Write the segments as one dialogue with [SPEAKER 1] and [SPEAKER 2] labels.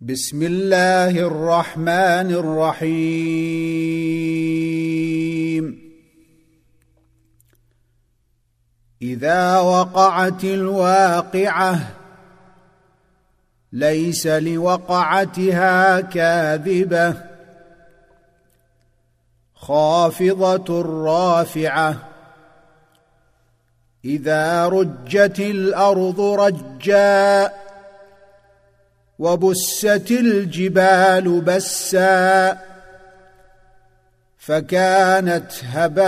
[SPEAKER 1] بسم الله الرحمن الرحيم اذا وقعت الواقعه ليس لوقعتها كاذبه خافضه رافعه اذا رجت الأرض رجا وبست الجبال بسا فكانت هباء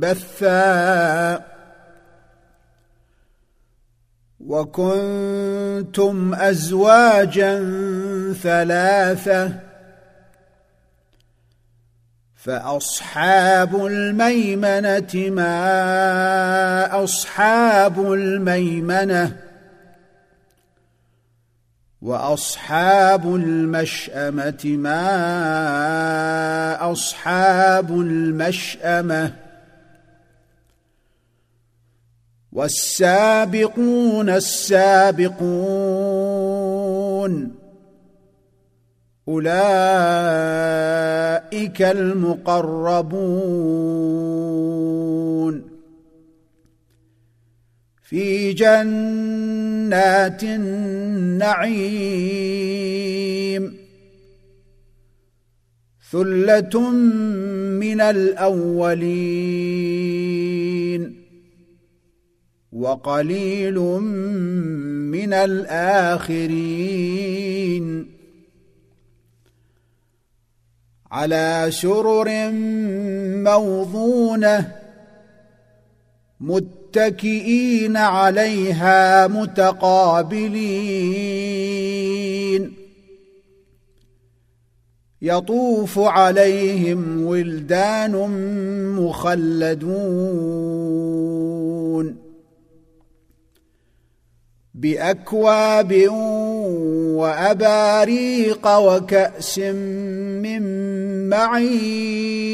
[SPEAKER 1] منبثا وكنتم أزواجا ثلاثة فأصحاب الميمنة ما أصحاب الميمنة وأصحاب المشأمة ما أصحاب المشأمة والسابقون السابقون أولئك المقربون. في جنات النعيم. ثلة من الأولين. وقليل من الآخرين. على سرر موضونة متكئين عليها متقابلين. يطوف عليهم ولدان مخلدون. بأكواب وأباريق وكأس من معين.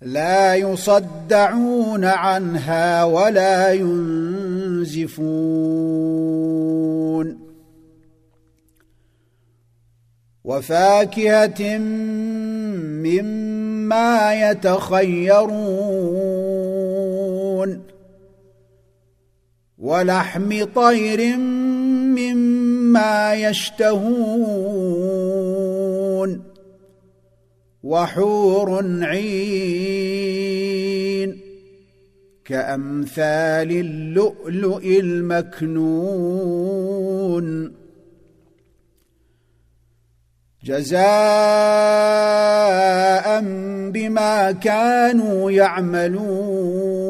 [SPEAKER 1] لا يصدعون عنها ولا ينزفون. وفاكهة مما يتخيرون ولحم طير مما يشتهون وحور عين كأمثال اللؤلؤ المكنون جزاء بما كانوا يعملون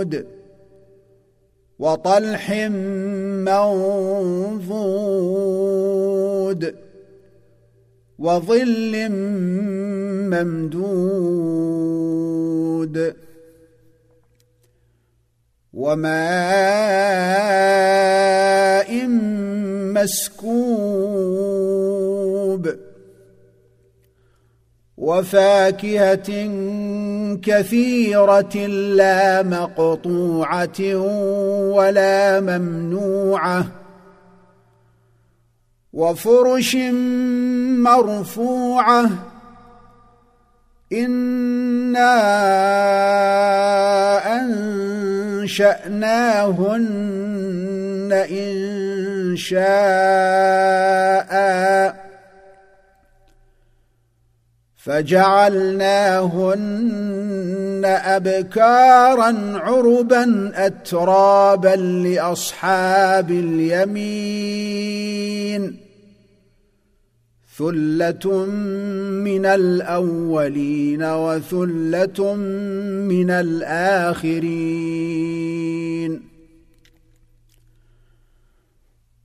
[SPEAKER 1] مخضود وطلح منضود وظل ممدود وماء مسكوب وفاكهة كثيرة لا مقطوعة ولا ممنوعة وفرش مرفوعة إنا أنشأناهن إن شاء فجعلناهن أبكارا عربا أترابا لأصحاب اليمين. ثلة من الأولين وثلة من الآخرين.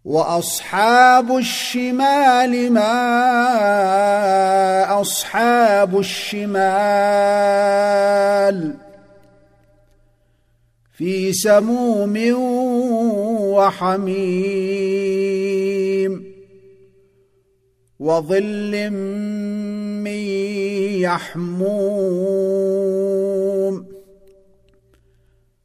[SPEAKER 1] وأصحاب الشمال ما أصحاب الشمال في سموم وحميم وظل من يحموم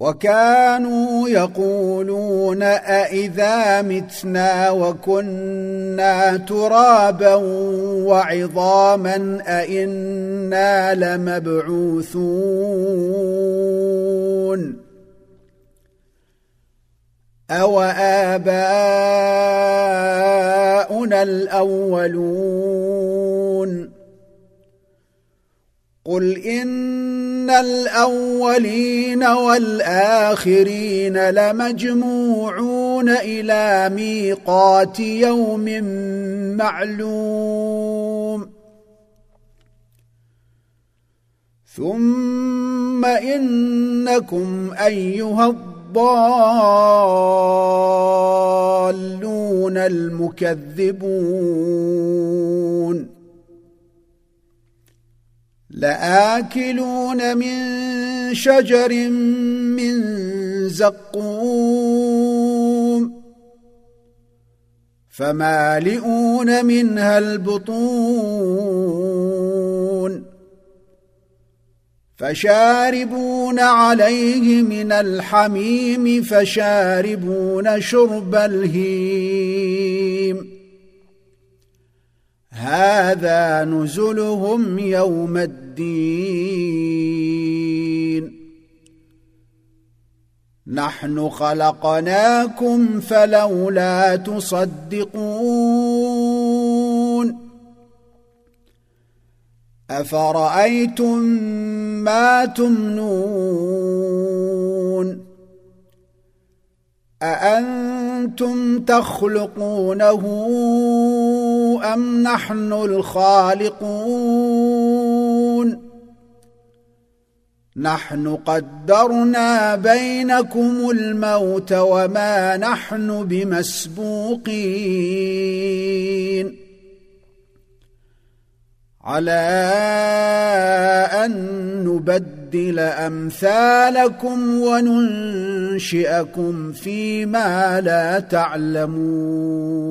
[SPEAKER 1] وكانوا يقولون أإذا متنا وكنا ترابا وعظاما أإنا لمبعوثون أو آباؤنا الأولون قل إن الأولين والآخرين لمجموعون إلى ميقات يوم معلوم ثم إنكم أيها الضالون المكذبون لآكلون من شجر من زقوم فمالئون منها البطون فشاربون عليه من الحميم فشاربون شرب الهيم هذا نزلهم يوم الدين. نحن خلقناكم فلولا تصدقون. أفرأيتم ما تمنون؟ أأنتم تخلقونه أم نحن الخالقون؟ نحن قدرنا بينكم الموت وما نحن بمسبوقين. على أن نبدل أمثالكم وننشئكم فيما لا تعلمون.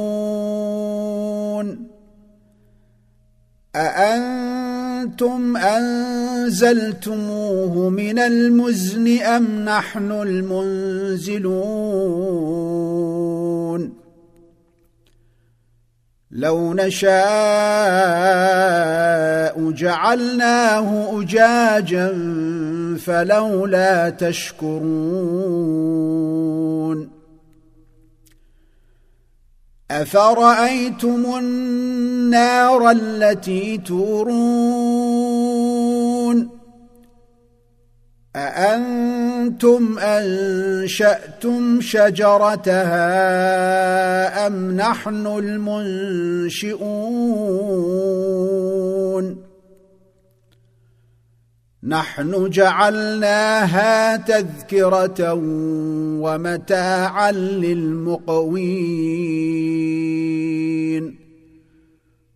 [SPEAKER 1] أأنتم أنزلتموه من المزن أم نحن المنزلون؟ لو نشاء جعلناه أجاجا فلولا تشكرون. أفرأيتم النار التي تورون؟ أأنتم أنشأتم شجرتها أم نحن المنشئون؟ نحن جعلناها تذكرة ومتاعا للمقوين.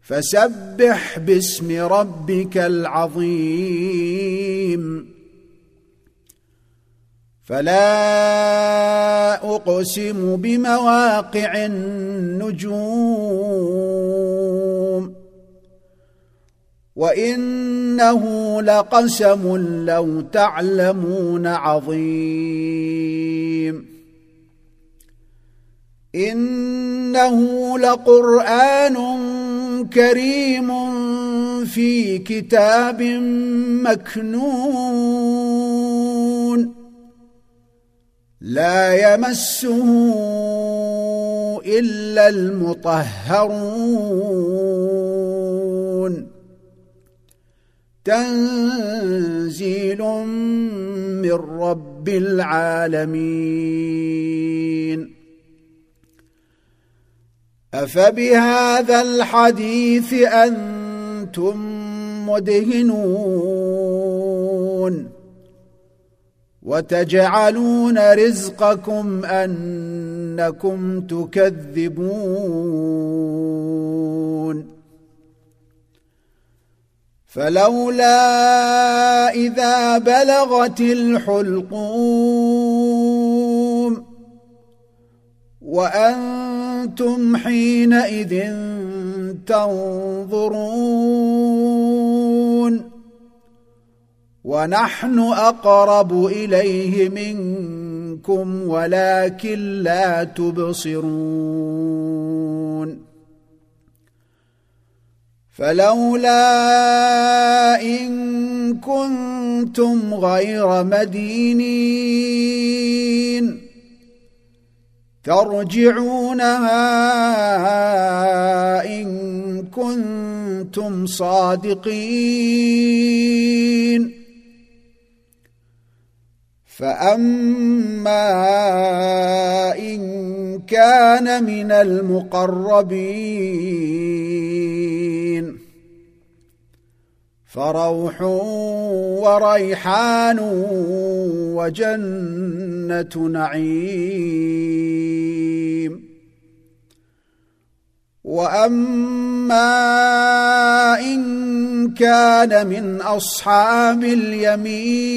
[SPEAKER 1] فسبح باسم ربك العظيم. فلا أقسم بمواقع النجوم. وانه لقسم لو تعلمون عظيم انه لقران كريم في كتاب مكنون لا يمسه الا المطهرون تنزيل من رب العالمين. أفبهذا الحديث أنتم مدهنون وتجعلون رزقكم أنكم تكذبون. فلولا إذا بلغت الحلقوم وأنتم حينئذ تنظرون ونحن أقرب إليه منكم ولكن لا تبصرون فلولا إن كنتم غير مدينين ترجعونها إن كنتم صادقين. فأما إن كان من المقربين فروح وريحان وجنة نعيم. وأما إن كان من أصحاب اليمين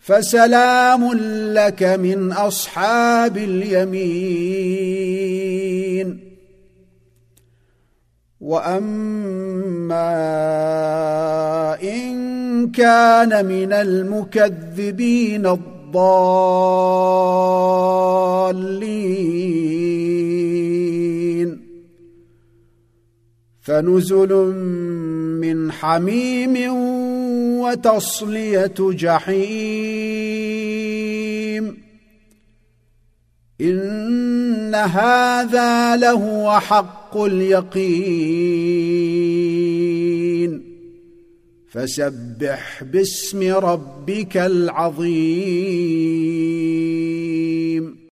[SPEAKER 1] فسلام لك من أصحاب اليمين. واما ان كان من المكذبين الضالين فنزل من حميم وتصليه جحيم ان هذا لهو حق اليقين فسبح باسم ربك العظيم